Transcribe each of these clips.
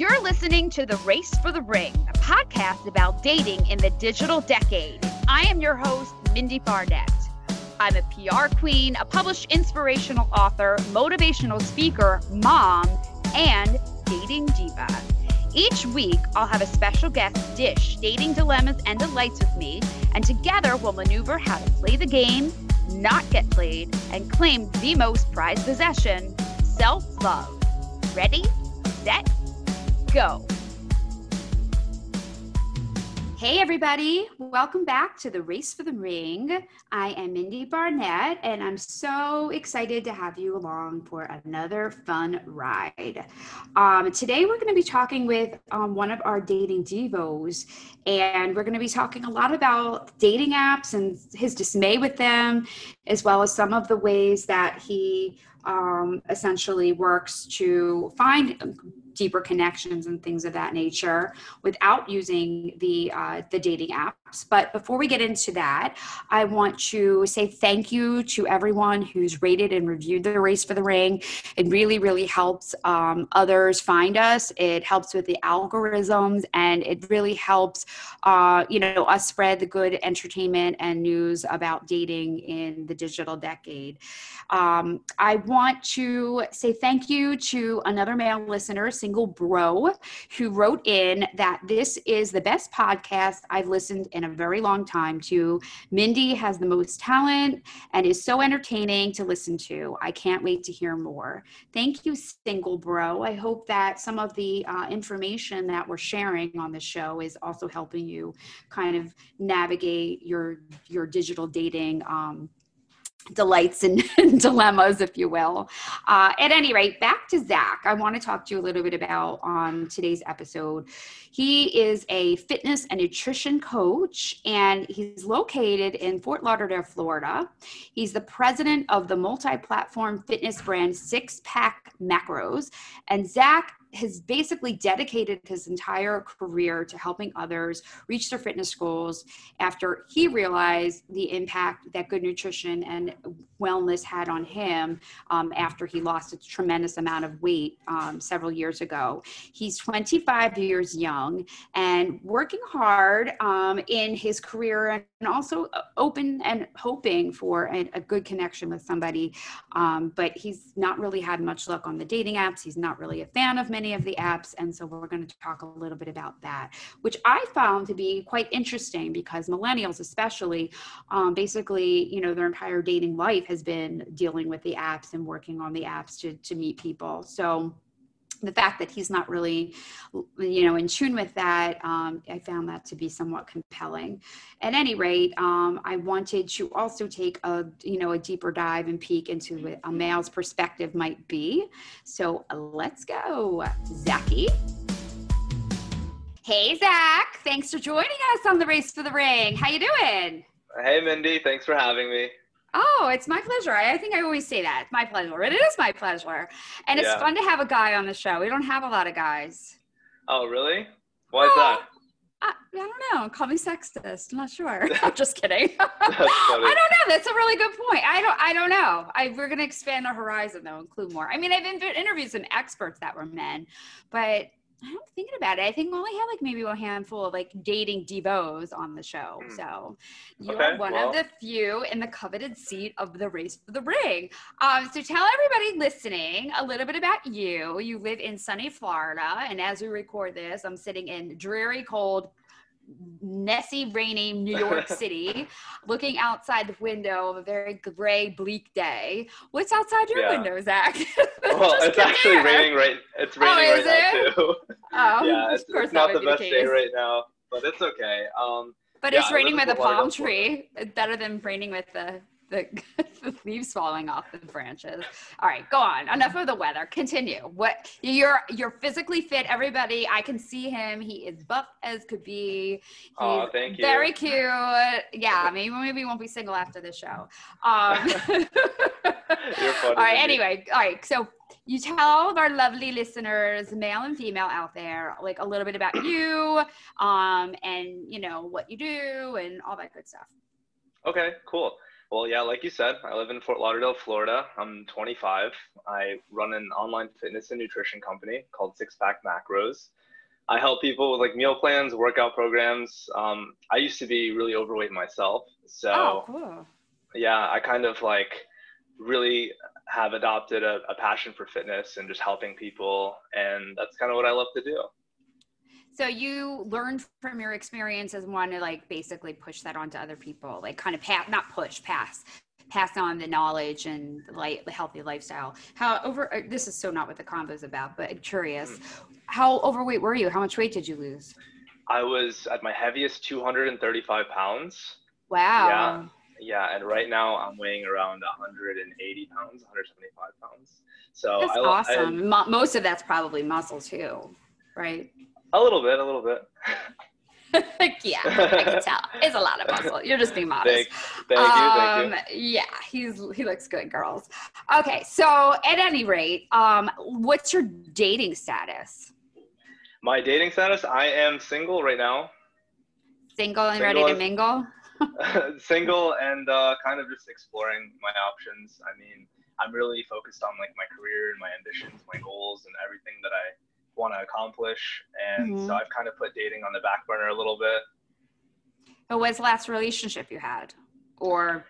You're listening to The Race for the Ring, a podcast about dating in the digital decade. I am your host, Mindie Barnett. I'm a PR queen, a published inspirational author, motivational speaker, mom, and dating diva. Each week, I'll have a special guest dish dating dilemmas and delights with me, and together we'll maneuver how to play the game, not get played, and claim the most prized possession self love. Ready, set, go. Hey, everybody. Welcome back to the Race for the Ring. I am Mindie Barnett, and I'm so excited to have you along for another fun ride. Um, today, we're going to be talking with um, one of our dating divos, and we're going to be talking a lot about dating apps and his dismay with them, as well as some of the ways that he um, essentially works to find deeper connections and things of that nature without using the uh, the dating apps. But before we get into that, I want to say thank you to everyone who's rated and reviewed the Race for the Ring. It really, really helps um, others find us. It helps with the algorithms, and it really helps, uh, you know, us spread the good entertainment and news about dating in the digital decade. Um, I want to say thank you to another male listener, Single Bro, who wrote in that this is the best podcast I've listened in a very long time to. Mindie has the most talent and is so entertaining to listen to. I can't wait to hear more. Thank you, Single Bro. I hope that some of the uh, information that we're sharing on the show is also helping you kind of navigate your your digital dating um, delights and dilemmas, if you will. Uh, at any rate, back to Zach. I want to talk to you a little bit about on um, today's episode. He is a fitness and nutrition coach, and he's located in Fort Lauderdale, Florida. He's the president of the multi platform fitness brand Six Pack Macros. And Zach has basically dedicated his entire career to helping others reach their fitness goals after he realized the impact that good nutrition and wellness had on him um, after he lost a tremendous amount of weight um, several years ago. He's 25 years young and working hard um, in his career and also open and hoping for a, a good connection with somebody. Um, but he's not really had much luck on the dating apps. He's not really a fan of many of the apps. And so we're going to talk a little bit about that, which I found to be quite interesting because millennials, especially, um, basically, you know, their entire dating life has been dealing with the apps and working on the apps to, to meet people. So, the fact that he's not really you know in tune with that um, i found that to be somewhat compelling. At any rate um, i wanted to also take a you know a deeper dive and peek into what a male's perspective might be. So let's go. Zachy hey zach. Thanks for joining us on the race for the ring. How you doing? Hey Mindie. Thanks for having me Oh, it's my pleasure. I, I, think I always say that. It's my pleasure. It is my pleasure. And yeah. it's fun to have a guy on the show. We don't have a lot of guys. Oh, really? Why is that? I, I, don't know. Call me sexist. I'm not sure. I'm just kidding. I don't know. That's a really good point. I don't. I don't know. I, we're going to expand our horizon though, include more. I mean, I've interviewed some experts that were men, but I'm thinking about it. I think we only had like maybe a handful of like dating devos on the show. Hmm. So you okay, are one well. of the few in the coveted seat of the race for the ring. Um, so tell everybody listening a little bit about you. You live in sunny Florida, and as we record this, I'm sitting in dreary, cold messy, rainy New York City, looking outside the window of a very gray, bleak day. What's outside your Yeah. window, Zach? well, it's actually there. raining right. It's raining Oh, right is now too. Oh, yeah, of it's, course it's not the best case. day right now, but it's okay. Um, But Yeah, it's raining with in palm tree. It's better than raining with the, the the leaves falling off the branches. All right, go on. Enough of the weather. Continue. What you're you're physically fit. Everybody, I can see him. He is buff as could be. He's Aw, thank you. Very cute. Yeah, maybe maybe he won't be single after the show. Um, You're funny, All right. Anyway, all right. So you tell all of our lovely listeners, male and female out there, like a little bit about you, um, and you know what you do and all that good stuff. Okay, cool. Well, yeah, like you said, I live in Fort Lauderdale, Florida. I'm 25. I run an online fitness and nutrition company called Six Pack Macros. I help people with like meal plans, workout programs. Um, I used to be really overweight myself, so oh, cool. yeah, I kind of like really have adopted a, a passion for fitness and just helping people, and that's kind of what I love to do. So you learned from your experiences and want to like basically push that onto other people, like kind of pass, not push, pass, pass on the knowledge and the light, the healthy lifestyle. How over? uh, This is so not what the combo is about, but I'm curious. How overweight were you? How much weight did you lose? I was at my heaviest 235 pounds. Wow. Yeah, Yeah. and right now I'm weighing around 180 pounds, 175 pounds. So That's I, awesome. Mo- most of that's probably muscle too, right? A little bit, a little bit. yeah, I can tell. It's a lot of muscle. You're just being modest. thank, thank you, thank you. Um, Yeah, he's he looks good, girls. Okay, so at any rate, um, what's your dating status? My dating status, I am single right now. Single and Single ready to mingle? single and uh, kind of just exploring my options. I mean, I'm really focused on like my career and my ambitions, my goals, and everything that I want to accomplish. And Mhm. so I've kind of put dating on the back burner a little bit. But what's the last relationship you had, or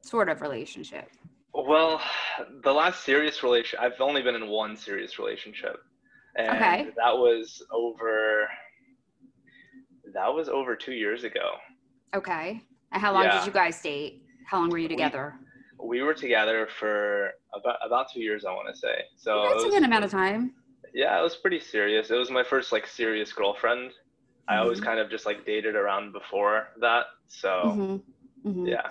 sort of relationship? Well, the last serious relation, I've only been in one serious relationship, and Okay. that was over. That was over two years ago. Okay. And how long did you guys date? How long were you together? We were together for about about two years, I want to say. So That's a was- good amount of time. Yeah, it was pretty serious. It was my first like serious girlfriend. I always Mhm. kind of just like dated around before that. So Mhm. Mhm. yeah.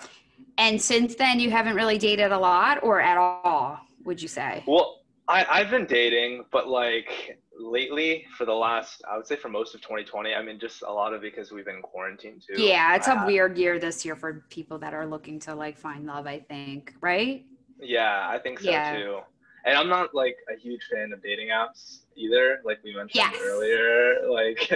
And since then, you haven't really dated a lot, or at all? Would you say? Well, I, I've been dating, but like lately for the last, I would say for most of 2020, I mean, just a lot of because we've been quarantined too. Yeah, it's I a have- weird year this year for people that are looking to like find love, I think, right? Yeah, I think so Yeah. too. And I'm not like a huge fan of dating apps either, like we mentioned Yes. earlier. Like,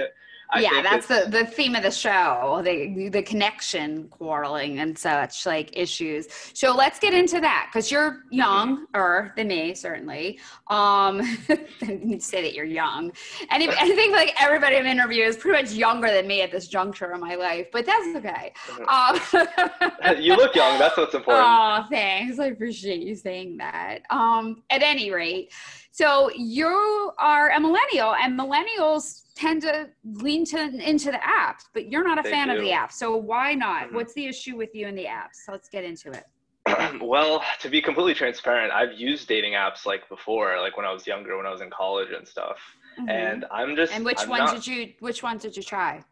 I yeah, that's the, the theme of the show, the the connection quarreling and such like issues. So let's get into that because you're young, younger than me, certainly. Um, say that you're young. And if, I think like everybody I'm interviewing is pretty much younger than me at this juncture of my life, but that's okay. Um, you look young. That's what's important. Oh, thanks. I appreciate you saying that. Um, at any rate, so you are a millennial, and millennials tend to lean to into the apps, but you're not a They fan of the app. So why not? Mhm. What's the issue with you and the apps? So let's get into it. well, to be completely transparent, I've used dating apps like before, like when I was younger, when I was in college and stuff. Mhm. And I'm just and which I'm one not- did you which one did you try?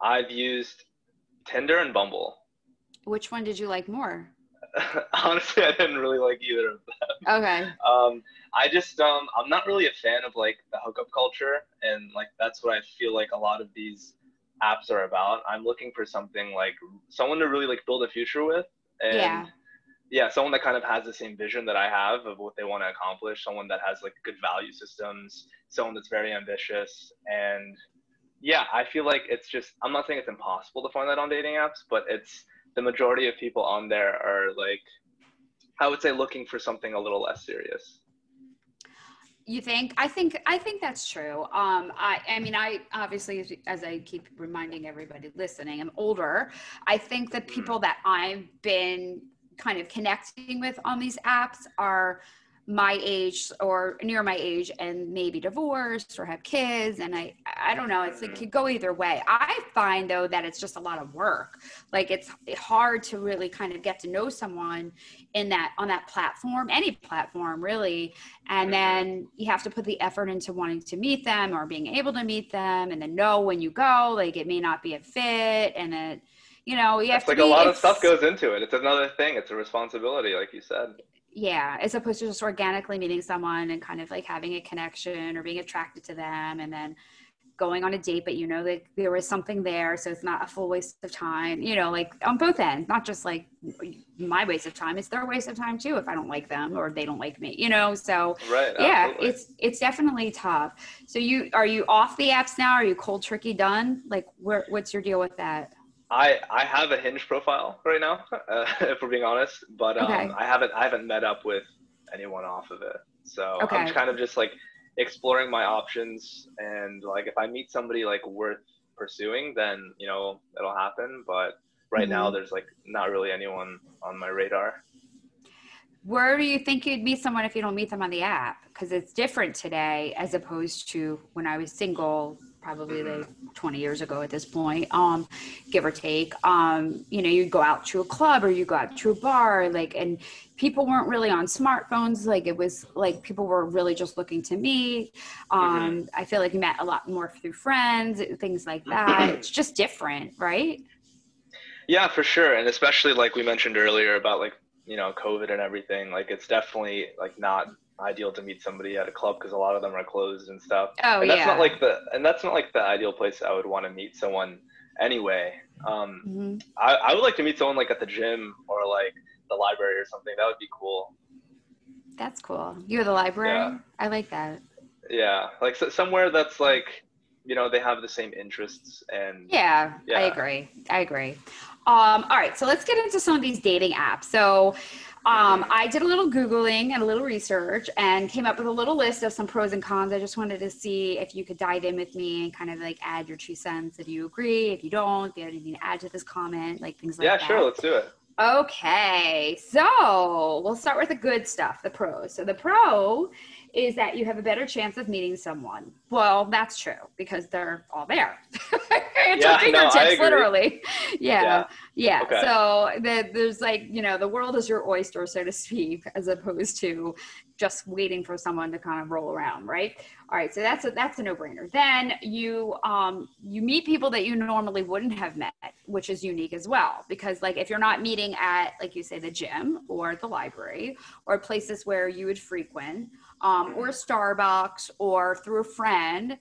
I've used Tinder and Bumble. Which one did you like more? Honestly, I didn't really like either of them. Okay. Um, I just um, I'm not really a fan of like the hookup culture, and like that's what I feel like a lot of these apps are about. I'm looking for something like someone to really like build a future with, and Yeah. yeah, someone that kind of has the same vision that I have of what they want to accomplish, someone that has like good value systems, someone that's very ambitious. And yeah, I feel like it's just, I'm not saying it's impossible to find that on dating apps, but it's the majority of people on there are like, I would say looking for something a little less serious. You think? I think I think that's true. Um, I I mean, I obviously, as, as I keep reminding everybody listening, I'm older. I think the people that I've been kind of connecting with on these apps are my age or near my age and maybe divorced or have kids and i i don't know it's it could go either way. I find though that it's just a lot of work. Like it's hard to really kind of get to know someone in that on that platform any platform really. And then you have to put the effort into wanting to meet them or being able to meet them and then know when you go like it may not be a fit and it you know you have it's to like be, a lot of stuff goes into it. It's another thing. It's a responsibility like you said yeah as opposed to just organically meeting someone and kind of like having a connection or being attracted to them and then going on a date but you know that there was something there so it's not a full waste of time you know like on both ends not just like my waste of time it's their waste of time too if i don't like them or they don't like me you know so right yeah absolutely. it's it's definitely tough. So you are you off the apps now? Are you cold turkey done? Like where what's your deal with that I I have a Hinge profile right now, uh, if we're being honest, but um, Okay. I haven't I haven't met up with anyone off of it. So Okay. I'm kind of just like exploring my options, and like if I meet somebody like worth pursuing, then you know it'll happen. But right now, Mhm. there's like not really anyone on my radar. where do you think you'd meet someone if you don't meet them on the app because it's different today as opposed to when i was single probably like 20 years ago at this point um give or take. Um you know you'd go out to a club or you go out to a bar like and people weren't really on smartphones like it was like people were really just looking to meet um i feel like you met a lot more through friends things like that. It's just different right? Yeah, for sure, and especially like we mentioned earlier about like you know COVID and everything. Like it's definitely like not ideal to meet somebody at a club because a lot of them are closed and stuff. oh and that's yeah not like the and that's not like the ideal place I would want to meet someone anyway. Um, Mhm. I, I would like to meet someone like at the gym or like the library or something. That would be cool. that's cool you're the library Yeah. i like that Yeah, like so, somewhere that's like you know they have the same interests and Yeah, I agree. I agree. Um, all right, so let's get into some of these dating apps. So, um, I did a little Googling and a little research and came up with a little list of some pros and cons. I just wanted to see if you could dive in with me and kind of like add your two cents. If you agree, if you don't, if you have anything to add to this comment, like things like yeah, that. sure, let's do it. Okay, so we'll start with the good stuff, the pros. So the pro is that you have a better chance of meeting someone. Well, that's true because they're all there. Your Yeah, no, fingertips, agree. literally. Yeah, Yeah. yeah. Okay. So the, there's like you know the world is your oyster, so to speak, as opposed to just waiting for someone to kind of roll around, right? All right, so that's a that's a no-brainer. Then you um you meet people that you normally wouldn't have met, which is unique as well. Because like if you're not meeting at like you say the gym or the library or places where you would frequent, um, or Starbucks or through a friend,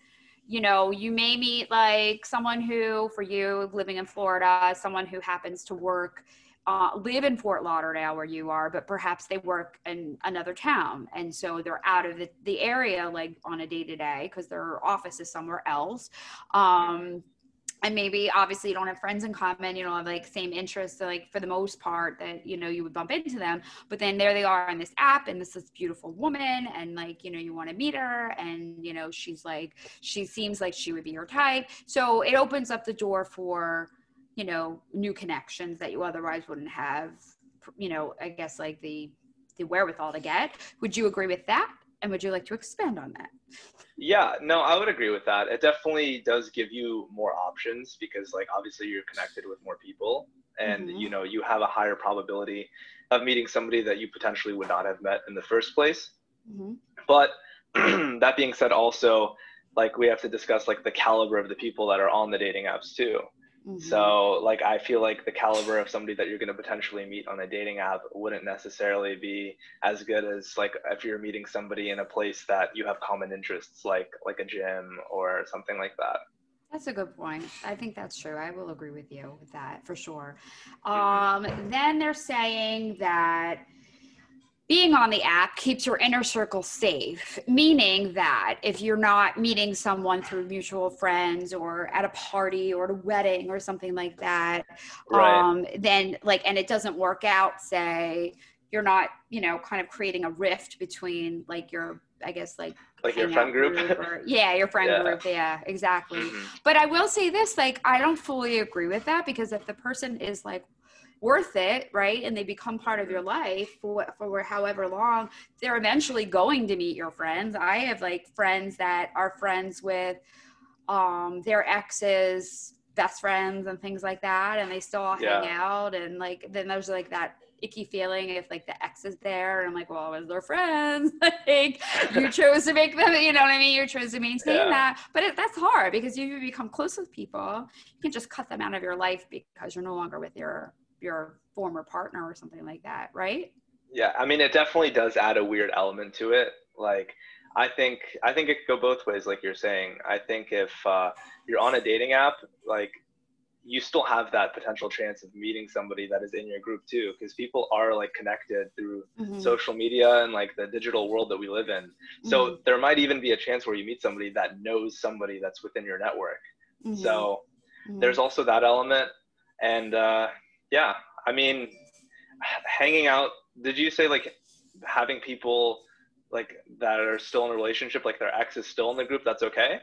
you know, you may meet like someone who, for you living in Florida, someone who happens to work uh, live in Fort Lauderdale where you are, but perhaps they work in another town. And so they're out of the, the area like on a day to day because their office is somewhere else. Um, and maybe obviously you don't have friends in common, you don't have like same interests. So like for the most part that, you know, you would bump into them, but then there they are on this app and this is beautiful woman. And like, you know, you want to meet her and, you know, she's like, she seems like she would be your type. So it opens up the door for, you know new connections that you otherwise wouldn't have you know i guess like the the wherewithal to get would you agree with that and would you like to expand on that Yeah, no, I would agree with that. It definitely does give you more options because, like, obviously you're connected with more people, and Mhm. you know you have a higher probability of meeting somebody that you potentially would not have met in the first place. But that being said, also like we have to discuss like the caliber of the people that are on the dating apps too. Mhm. So like I feel like the caliber of somebody that you're going to potentially meet on a dating app wouldn't necessarily be as good as like if you're meeting somebody in a place that you have common interests like like a gym or something like that. That's a good point. I think that's true. I will agree with you with that for sure. Um, then they're saying that being on the app keeps your inner circle safe, meaning that if you're not meeting someone through mutual friends or at a party or at a wedding or something like that, Right. um, then like, and it doesn't work out, say, you're not, you know, kind of creating a rift between like your, I guess, like, Like your friend group. or- yeah, your friend Yeah. group. Yeah, exactly. Mhm. But I will say this, like, I don't fully agree with that because if the person is like worth it, right? And they become part of your life for, for however long, they're eventually going to meet your friends. I have like friends that are friends with um, their exes, best friends, and things like that, and they still Yeah. hang out. And like, then there's like that icky feeling if like the ex is there, and I'm like, well, as their friends, like you chose to make them, you know what I mean? You chose to maintain Yeah. that, but it, that's hard because you become close with people. You can just cut them out of your life because you're no longer with your your former partner or something like that, right? Yeah, I mean, it definitely does add a weird element to it. Like, I think I think it could go both ways, like you're saying. I think if uh, you're on a dating app, like you still have that potential chance of meeting somebody that is in your group too, because people are like connected through Mhm. social media and like the digital world that we live in. So Mhm. there might even be a chance where you meet somebody that knows somebody that's within your network. Mhm. So Mhm. there's also that element and uh, yeah i mean hanging out did you say like having people like that are still in a relationship like their ex is still in the group that's okay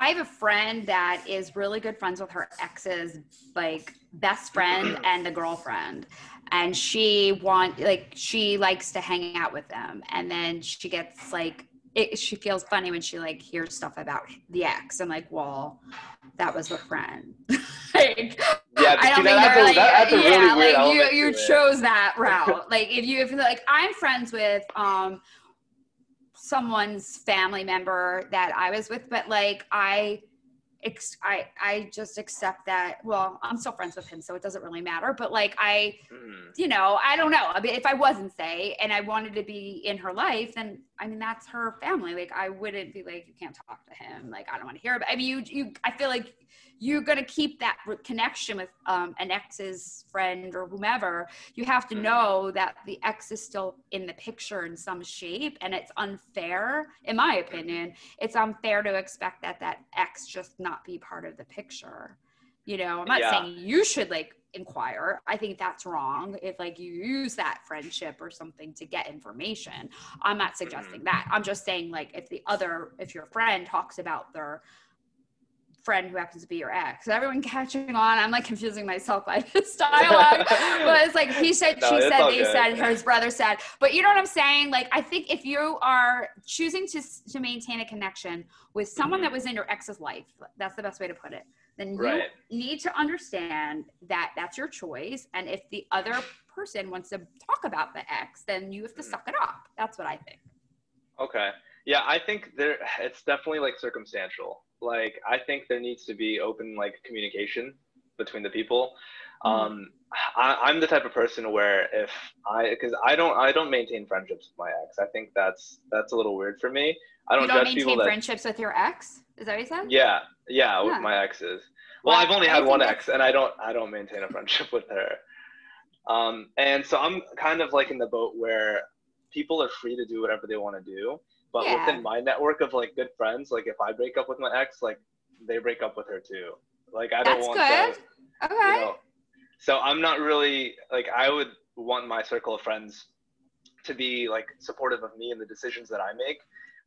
I have a friend that is really good friends with her ex's like best friend and the girlfriend. And she want like she likes to hang out with them. And then she gets like it, she feels funny when she like hears stuff about the ex. I'm like, well, that was the friend. like, yeah I don't think that, that's, a, like, that, that's a yeah, really weird like you, you it. chose that route. like if you, if you're like, I'm friends with, um, someone's family member that I was with, but like I, ex- I, I just accept that. Well, I'm still friends with him, so it doesn't really matter. But like I, Mhm. you know, I don't know. I mean, if I wasn't say, and I wanted to be in her life, then I mean that's her family. Like I wouldn't be like, you can't talk to him. Like I don't want to hear. But I mean, you, you, I feel like you're gonna keep that connection with um, an ex's friend or whomever. You have to Mhm. know that the ex is still in the picture in some shape, and it's unfair, in my opinion. It's unfair to expect that that ex just not be part of the picture. You know, I'm not Yeah. saying you should like inquire. I think that's wrong. If like you use that friendship or something to get information, I'm not suggesting that. I'm just saying like if the other, if your friend talks about their friend who happens to be your ex, is everyone catching on? I'm like confusing myself by this dialogue, but it's like he said, No, she said, they good. said, his brother said. But you know what I'm saying? Like I think if you are choosing to to maintain a connection with someone Mhm. that was in your ex's life, that's the best way to put it. Then you Right. need to understand that that's your choice. And if the other person wants to talk about the ex, then you have to Mhm. suck it up. That's what I think. Okay. Yeah, I think there it's definitely like circumstantial. Like I think there needs to be open like communication between the people. Mhm. Um I, I'm the type of person where if I because I don't I don't maintain friendships with my ex. I think that's that's a little weird for me. I don't, you don't maintain that friendships with your ex? Is that what you said? yeah yeah with my exes. Well, I've only I had one ex, and I don't I don't maintain a friendship with her. Um, and so I'm kind of like in the boat where people are free to do whatever they want to do, but Yeah. within my network of like good friends, like if I break up with my ex, like they break up with her too. Like I don't That's want good. to, Okay. you know. So I'm not really like I would want my circle of friends to be like supportive of me and the decisions that I make,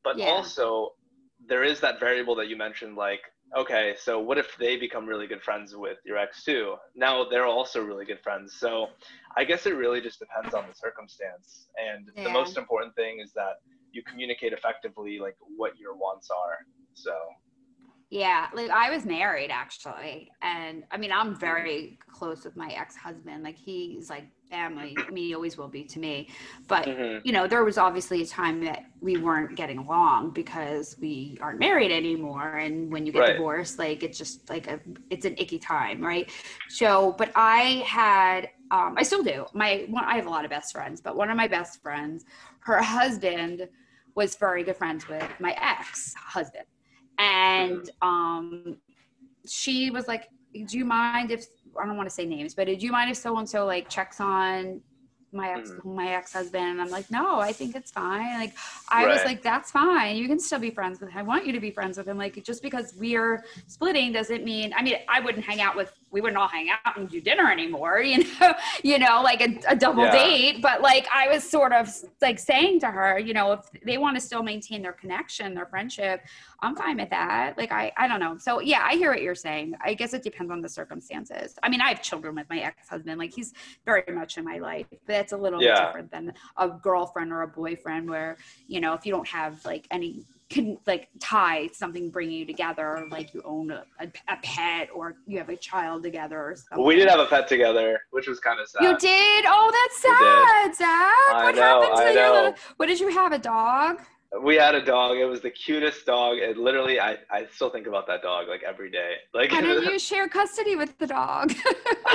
but Yeah. also there is that variable that you mentioned like okay so what if they become really good friends with your ex too now they're also really good friends so i guess it really just depends on the circumstance and Yeah. the most important thing is that you communicate effectively like what your wants are so Yeah, like I was married actually, and I mean I'm very close with my ex-husband. Like he's like family. I mean he always will be to me. But Mhm. you know there was obviously a time that we weren't getting along because we aren't married anymore. And when you get Right. divorced, like it's just like a it's an icky time, right? So, but I had um, I still do. My one, I have a lot of best friends, but one of my best friends, her husband was very good friends with my ex-husband and um she was like do you mind if i don't want to say names but do you mind if so and so like checks on my ex Mhm. my ex-husband? And i'm like no i think it's fine. Like i was like that's fine. You can still be friends with him i want you to be friends with him. Like just because we're splitting doesn't mean i mean i wouldn't hang out with we wouldn't all hang out and do dinner anymore, you know, you know, like a, a double yeah. date. But like I was sort of like saying to her, you know, if they want to still maintain their connection, their friendship, I'm fine with that. Like I, I don't know. So yeah, I hear what you're saying. I guess it depends on the circumstances. I mean, I have children with my ex-husband. Like he's very much in my life, but it's a little yeah. different than a girlfriend or a boyfriend where, you know, if you don't have like any can like tie something bringing you together like you own a, a, a, pet or you have a child together or something. we did have a pet together which was kind of sad. You did? Oh that's sad zach. I what know, happened to I know. Little, what did you have a dog we had a dog it was the cutest dog it literally i i still think about that dog like every day like how did you share custody with the dog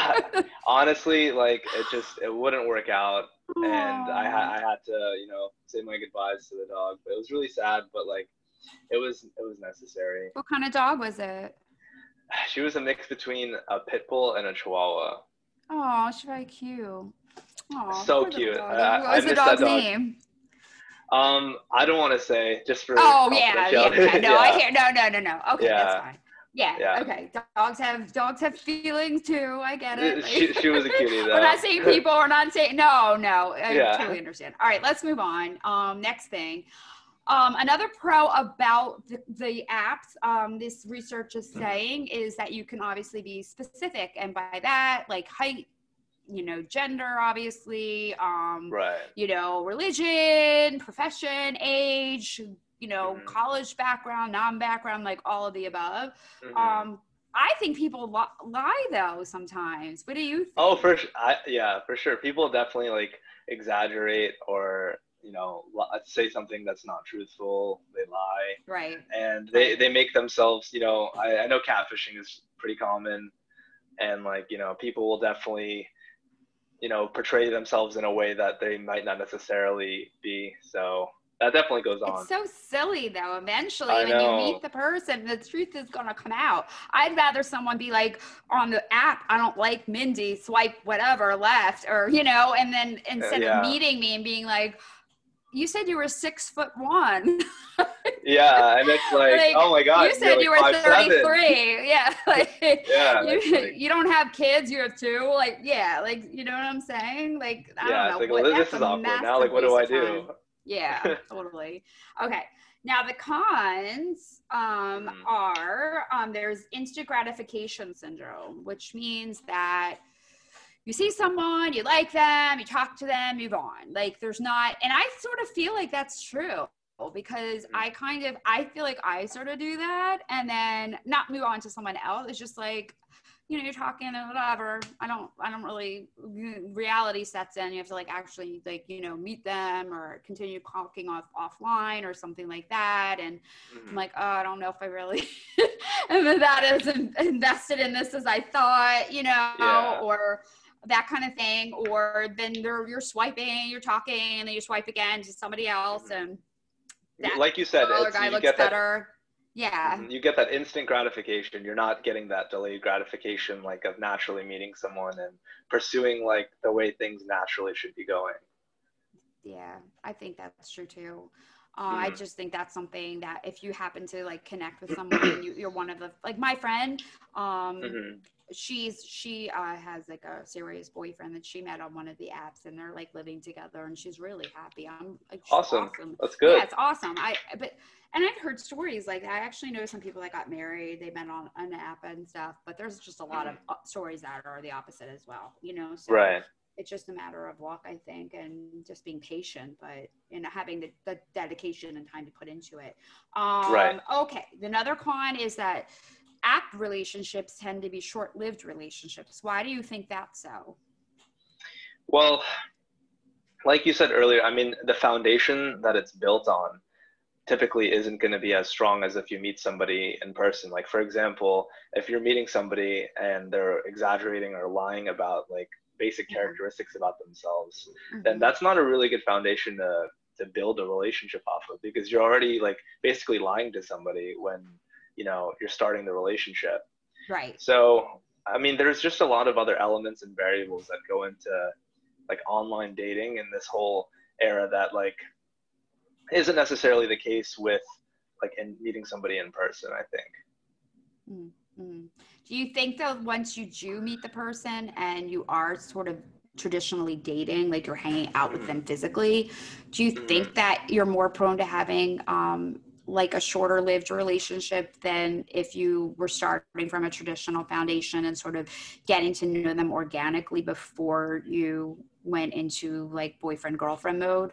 honestly like it just it wouldn't work out and I, I had to, you know, say my goodbyes to the dog. But it was really sad, but like, it was it was necessary. What kind of dog was it? She was a mix between a pit bull and a chihuahua. Oh, she's very cute. Oh, so cute. Uh, what was the dog's dog. name? Um, I don't want to say just for. Oh yeah, yeah. No, yeah. I hear. No, no, no, no. Okay, yeah. that's fine. Yeah, yeah. Okay. Dogs have dogs have feelings too. I get it. she, she was a cutie though. we're not saying people. We're not saying no, no. I yeah. totally understand. All right, let's move on. Um, next thing. Um, another pro about the, the apps, um, this research is saying, is that you can obviously be specific, and by that, like height, you know, gender, obviously, um, right. you know, religion, profession, age, you know, mm-hmm. college background, non background, like all of the above. Mm-hmm. Um, I think people li- lie though sometimes. What do you think? Oh, for sure. yeah, for sure. People definitely like exaggerate or you know say something that's not truthful. They lie. Right. And they they make themselves. You know, I, I know catfishing is pretty common, and like you know people will definitely you know portray themselves in a way that they might not necessarily be. So that definitely goes on. It's so silly though. Eventually, I when know. you meet the person, the truth is gonna come out. I'd rather someone be like on the app, I don't like Mindie, swipe whatever left, or you know, and then uh, instead yeah. of meeting me and being like, you said you were six foot one. yeah, and it's like, like, oh my god, you said you were 33. Yeah, like, yeah, you, like, you don't have kids, you have two. Like, yeah, like you know what I'm saying? Like, I yeah, don't know. Like, well, this is awkward now. Like, what do I do? Time. Yeah, totally. Okay. Now the cons um, mm. are um, there's instant gratification syndrome, which means that you see someone, you like them, you talk to them, move on. Like there's not, and I sort of feel like that's true because I kind of I feel like I sort of do that and then not move on to someone else. It's just like you know, you're talking and whatever. I don't, I don't really, reality sets in. You have to like actually like, you know, meet them or continue talking off offline or something like that. And mm-hmm. I'm like, oh, I don't know if I really am that as invested in this as I thought, you know, yeah. or that kind of thing. Or then they're, you're swiping, you're talking and then you swipe again to somebody else. Mm-hmm. And that like you said, other guy looks better. That- yeah. You get that instant gratification. You're not getting that delayed gratification like of naturally meeting someone and pursuing like the way things naturally should be going. Yeah, I think that's true too. Uh, mm-hmm. I just think that's something that if you happen to like connect with someone, and you, are one of the like my friend. Um, mm-hmm. She's she uh, has like a serious boyfriend that she met on one of the apps, and they're like living together, and she's really happy. I'm like, awesome. awesome. That's good. Yeah, it's awesome. I but and I've heard stories like I actually know some people that got married, they met on an app and stuff, but there's just a lot of uh, stories that are the opposite as well, you know? So right. It's just a matter of luck, I think, and just being patient, but and having the, the dedication and time to put into it. Um, right. Okay. Another con is that app relationships tend to be short-lived relationships. Why do you think that's so? Well, like you said earlier, I mean, the foundation that it's built on typically isn't going to be as strong as if you meet somebody in person. Like, for example, if you're meeting somebody and they're exaggerating or lying about like basic characteristics about themselves, mm-hmm. then that's not a really good foundation to, to build a relationship off of because you're already like basically lying to somebody when, you know, you're starting the relationship. Right. So, I mean, there's just a lot of other elements and variables that go into like online dating and this whole era that like isn't necessarily the case with like in meeting somebody in person. I think. Mm. Mm. Do you think though, once you do meet the person and you are sort of traditionally dating, like you're hanging out with them physically, do you think Mm-hmm. that you're more prone to having um, like a shorter lived relationship than if you were starting from a traditional foundation and sort of getting to know them organically before you went into like boyfriend girlfriend mode?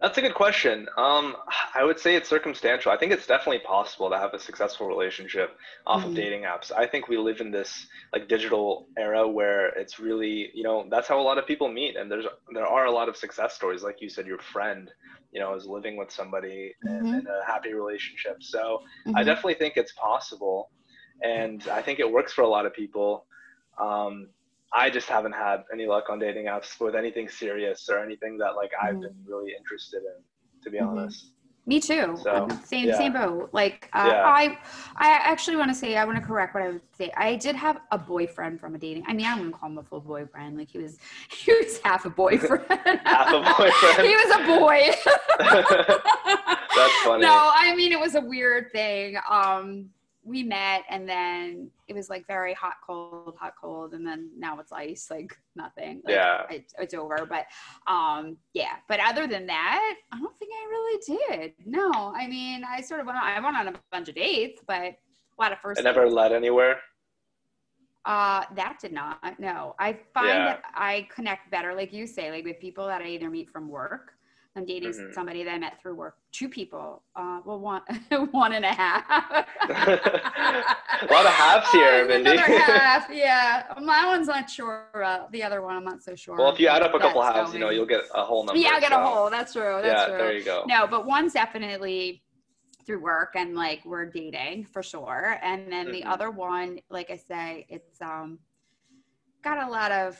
That's a good question. Um, I would say it's circumstantial. I think it's definitely possible to have a successful relationship off Mhm. of dating apps. I think we live in this like digital era where it's really, you know, that's how a lot of people meet, and there's there are a lot of success stories. Like you said, your friend, you know, is living with somebody and Mhm. in a happy relationship. So I Mhm. definitely think it's possible, and I think it works for a lot of people. Um, I just haven't had any luck on dating apps with anything serious or anything that like I've Mhm. been really interested in, to be Mhm. honest. Me too. So, same yeah. same boat. Like uh, Yeah. I, I actually want to say I want to correct what I would say. I did have a boyfriend from a dating. I mean, I wouldn't call him a full boyfriend. Like he was, he was half a boyfriend. Half a boyfriend. he was a boy. That's funny. No, I mean it was a weird thing. Um, we met and then it was like very hot, cold, hot, cold, and then now it's ice, like nothing. Like, Yeah. it, it's over. But um, yeah. But other than that, I don't think I really did. No, I mean, I sort of went on. I went on a bunch of dates, but a lot of first. It never dates. led anywhere. Uh, that did not. No, I find Yeah. that I connect better, like you say, like with people that I either meet from work. I'm dating Mhm. somebody that I met through work. Two people. Uh, well, one, one and a half. A lot of halves here, Mindie. Another half, yeah. My one's not sure. Uh, the other one, I'm not so sure. well, if you add up a couple halves, you know, you'll get a whole number. Yeah, I get a whole. That's true. That's yeah, true. there you go. No, but one's definitely through work and like we're dating for sure. And then the Mhm. other one, like I say, it's um got a lot of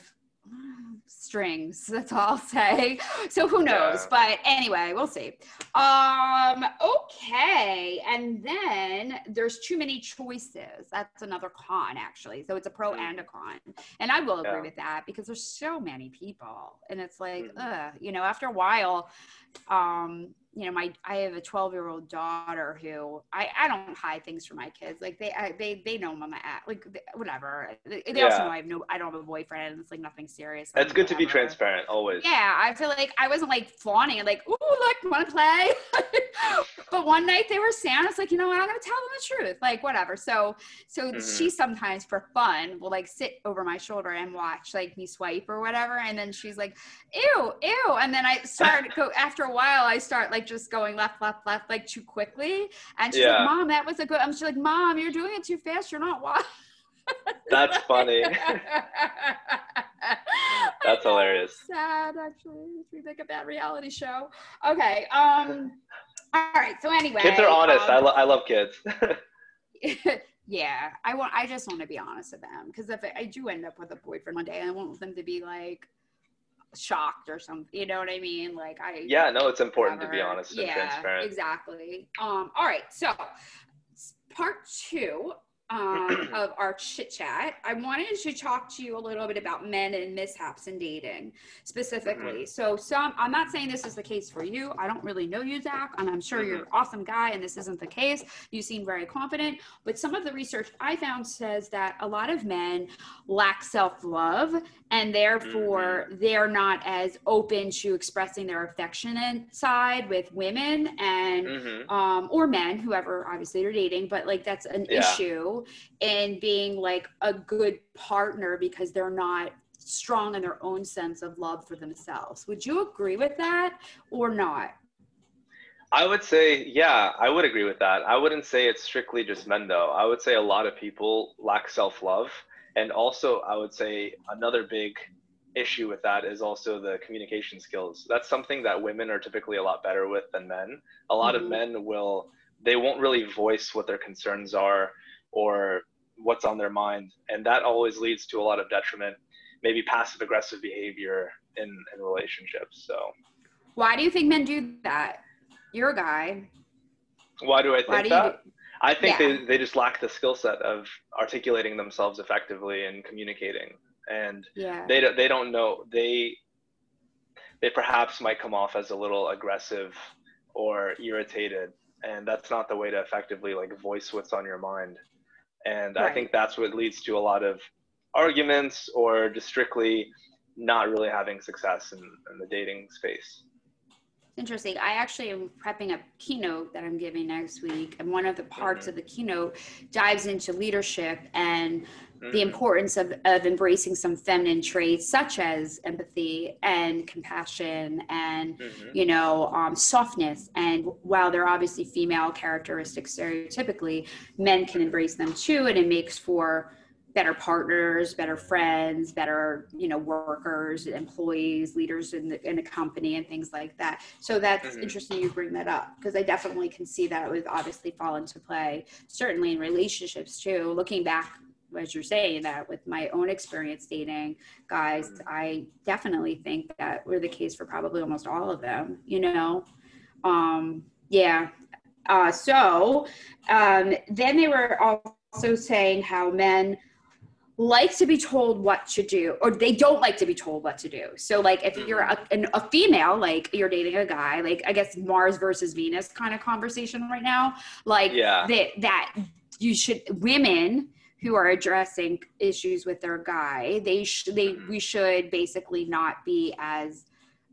strings. That's all I'll say. So who knows? Yeah. But anyway, we'll see. Um, okay. And then there's too many choices. That's another con actually. So it's a pro Mhm. and a con. And I will agree Yeah. with that because there's so many people. And it's like, Mhm. uh, you know, after a while, um you know my i have a 12 year old daughter who i i don't hide things from my kids. Like they I, they they know i'm at like they- whatever. They, they also know i have no i don't have a boyfriend. It's like nothing serious. It's good to be transparent always. yeah i feel like i wasn't like flaunting like ooh look want to play but one night they were saying it's like you know what i'm gonna tell them the truth like whatever so so Mhm. she sometimes for fun will like sit over my shoulder and watch like me swipe or whatever and then she's like ew ew and then i start go after a while i start like just going left left left like too quickly and she's Yeah. like mom that was a good i'm she's like mom you're doing it too fast you're not watching That's funny. That's hilarious. Sad, actually. Makes me a bad reality show. Okay. Um. All right. So anyway, Kids are honest. I, um, lo- I love kids. yeah, I want. I just want to be honest with them because if I, I do end up with a boyfriend one day, I want them to be like shocked or something. You know what I mean? Like I. yeah, no, it's important to be honest and yeah, transparent. Exactly. Um. All right. So part two. Um, of our chit chat, I wanted to talk to you a little bit about men and mishaps in dating specifically. Mm-hmm. So, some I'm not saying this is the case for you. I don't really know you, Zach, and I'm sure you're an Mm-hmm. awesome guy, and this isn't the case. You seem very confident, but some of the research I found says that a lot of men lack self love, and therefore Mm-hmm. they're not as open to expressing their affectionate side with women and hmm um, or men, whoever obviously you're dating, but like that's an Yeah. issue in being like a good partner because they're not strong in their own sense of love for themselves. Would you agree with that or not? I would say, yeah, I would agree with that. I wouldn't say it's strictly just men, though. I would say a lot of people lack self love. And also, I would say another big issue with that is also the communication skills. That's something that women are typically a lot better with than men. A lot Mhm. of men will, they won't really voice what their concerns are or what's on their mind. And that always leads to a lot of detriment, maybe passive aggressive behavior in, in relationships. So, Why do you think men do that? You're a guy. why do I think do that? do- I think Yeah. they, they just lack the skill set of articulating themselves effectively and communicating. And Yeah. they, don't- they don't know, they, they perhaps might come off as a little aggressive or irritated. And that's not the way to effectively like voice what's on your mind. And Right. I think that's what leads to a lot of arguments or just strictly not really having success in, in the dating space. Interesting. I actually am prepping a keynote that I'm giving next week, and one of the parts Mhm. of the keynote dives into leadership and the Mhm. importance of, of embracing some feminine traits such as empathy and compassion and Mhm. you know um, softness and while they're obviously female characteristics stereotypically men can embrace them too and it makes for better partners better friends better you know workers employees leaders in the, in a company and things like that so that's Mhm. interesting you bring that up because i definitely can see that it would obviously fall into play certainly in relationships too looking back as you're saying that with my own experience dating guys Mhm. i definitely think that we're the case for probably almost all of them you know um yeah uh so um then they were also saying how men like to be told what to do or they don't like to be told what to do so like if you're a, an, a female like you're dating a guy like i guess mars versus venus kind of conversation right now like Yeah. that that you should women who are addressing issues with their guy they should they mm-hmm. we should basically not be as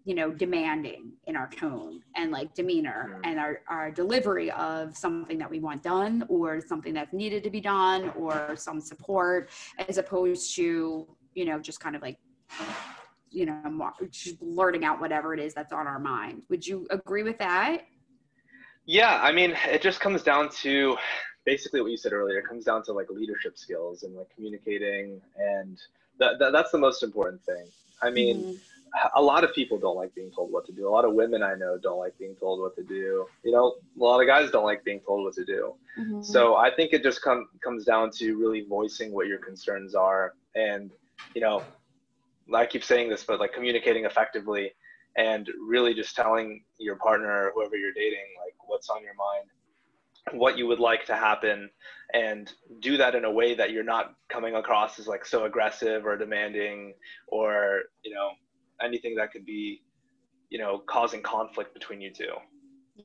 you know demanding in our tone and like demeanor and our, our delivery of something that we want done or something that's needed to be done or some support as opposed to you know just kind of like you know just blurting out whatever it is that's on our mind. Would you agree with that? Yeah, I mean, it just comes down to basically what you said earlier. Comes down to like leadership skills and like communicating, and that, that that's the most important thing. I mean, Mhm. a lot of people don't like being told what to do. A lot of women I know don't like being told what to do. You know, a lot of guys don't like being told what to do. Mhm. So I think it just come, comes down to really voicing what your concerns are, and you know, I keep saying this, but like communicating effectively, and really just telling your partner whoever you're dating like what's on your mind, what you would like to happen, and do that in a way that you're not coming across as like so aggressive or demanding, or you know, anything that could be, you know, causing conflict between you two.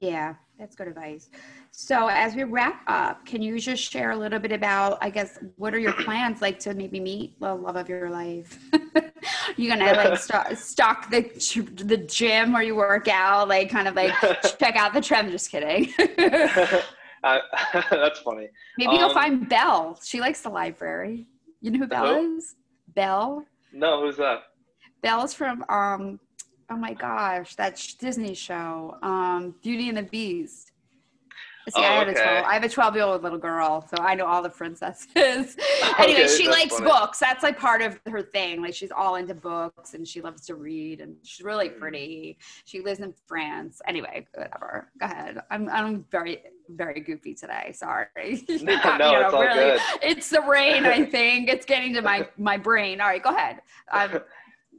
Yeah, that's good advice. So, as we wrap up, can you just share a little bit about, I guess, what are your plans like to maybe meet the love of your life? you're gonna like st- stock the the gym where you work out, like kind of like check out the trend. Just kidding. Uh, that's funny. maybe you'll Um, find Belle. She likes the library. You know who Belle Who? is? Belle. No, who's that? Belle's from um, oh my gosh, that Disney show, um, Beauty and the Beast. See, I Oh, had a 12. I have a 12 year old little girl, so I know all the princesses. anyway, Okay, she likes funny. books. That's like part of her thing. Like she's all into books and she loves to read and she's really Mm. pretty. She lives in France. Anyway, whatever. Go ahead. I'm I'm very very goofy today. Sorry. No, got me no, on a it's all good. It's the rain. I think it's getting to my my brain. All right, go ahead. Um,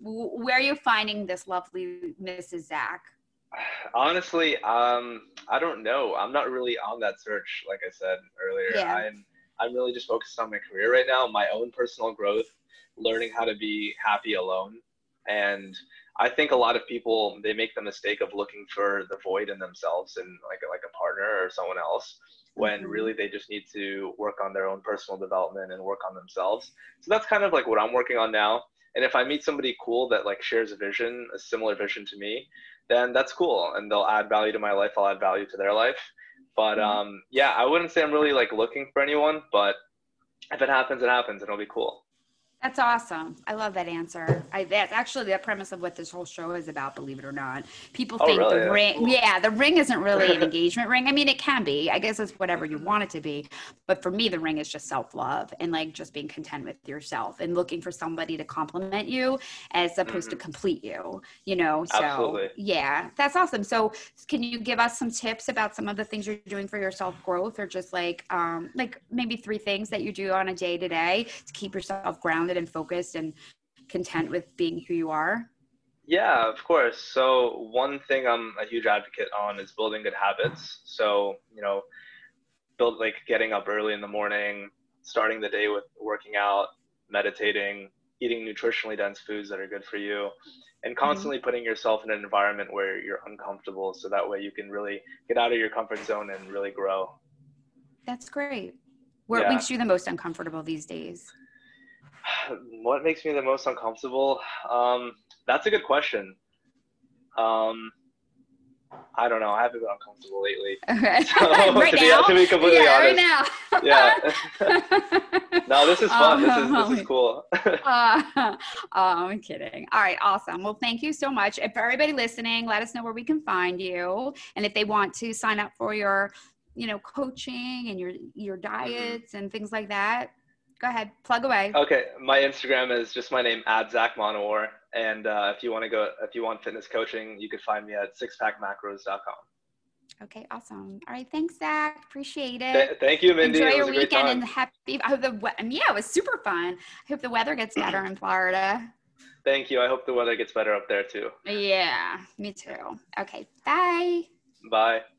where are you finding this lovely Mrs. Zach? Honestly, um, I don't know. I'm not really on that search, like I said earlier. Yeah. I'm I'm really just focused on my career right now, my own personal growth, learning how to be happy alone. And I think a lot of people they make the mistake of looking for the void in themselves and like like a partner or someone else when Mhm. really they just need to work on their own personal development and work on themselves. So that's kind of like what I'm working on now. And if I meet somebody cool that like shares a vision, a similar vision to me, then that's cool and they'll add value to my life i'll add value to their life but Mhm. um yeah i wouldn't say i'm really like looking for anyone but if it happens it happens and it'll be cool That's awesome. I love that answer. I, that's actually the premise of what this whole show is about, believe it or not. People Oh, think really? the ring, yeah, the ring isn't really an engagement ring. I mean, it can be. I guess it's whatever you want it to be. But for me, the ring is just self love and like just being content with yourself and looking for somebody to compliment you as opposed to complete you, you know? So, Mm-hmm. Absolutely. yeah, that's awesome. So, can you give us some tips about some of the things you're doing for your self growth or just like, um, like maybe three things that you do on a day to day to keep yourself grounded and focused and content with being who you are? yeah of course so one thing i'm a huge advocate on is building good habits so you know build like getting up early in the morning starting the day with working out meditating eating nutritionally dense foods that are good for you and mm-hmm. constantly putting yourself in an environment where you're uncomfortable so that way you can really get out of your comfort zone and really grow That's great. What Yeah. makes you the most uncomfortable these days? what makes me the most uncomfortable? Um, that's a good question. Um, I don't know. I haven't been uncomfortable lately. Okay. So, right to be- now? to be completely yeah, honest. right now. Yeah. no, this is fun. this is this Um, is cool. Uh, oh, I'm kidding. All right, awesome. Well, thank you so much. For everybody listening, let us know where we can find you, and if they want to sign up for your, you know, coaching and your your Mm-hmm. diets and things like that. Go ahead, plug away. okay, my Instagram is just my name at Zack Monawar, and uh, if you want to go, if you want fitness coaching, you could find me at sixpackmacros.com. Okay, awesome. All right, thanks, Zach. Appreciate it. Th- thank you, Mindie. Enjoy it your weekend and happy. I hope the yeah, it was super fun. I hope the weather gets better in Florida. Thank you. I hope the weather gets better up there too. Yeah, me too. Okay, bye. Bye.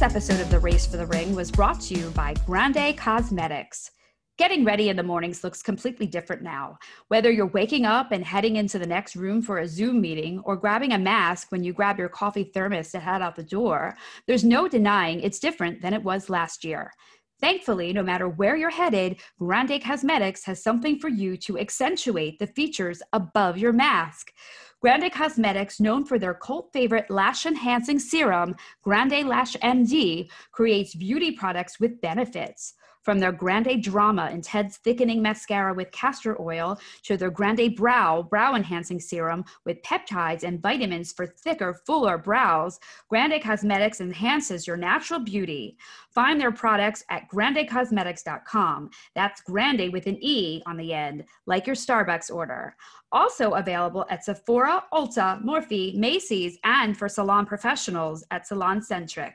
This episode of The Race for the Ring was brought to you by Grande Cosmetics. Getting ready in the mornings looks completely different now. Whether you're waking up and heading into the next room for a Zoom meeting or grabbing a mask when you grab your coffee thermos to head out the door, there's no denying it's different than it was last year. Thankfully, no matter where you're headed, Grande Cosmetics has something for you to accentuate the features above your mask. Grande Cosmetics, known for their cult favorite lash enhancing serum, Grande Lash MD, creates beauty products with benefits. From their Grande Drama Intense Thickening Mascara with castor oil to their Grande Brow Brow Enhancing Serum with peptides and vitamins for thicker, fuller brows, Grande Cosmetics enhances your natural beauty. Find their products at grandecosmetics.com. That's Grande with an E on the end, like your Starbucks order. Also available at Sephora, Ulta, Morphe, Macy's, and for salon professionals at Salon Centric.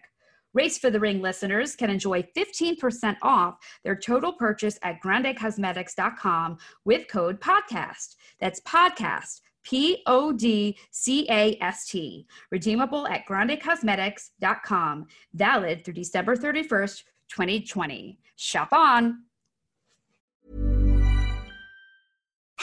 Race for the Ring listeners can enjoy 15% off their total purchase at grandecosmetics.com with code PODCAST. That's PODCAST, P O D C A S T. Redeemable at grandecosmetics.com. Valid through December 31st, 2020. Shop on.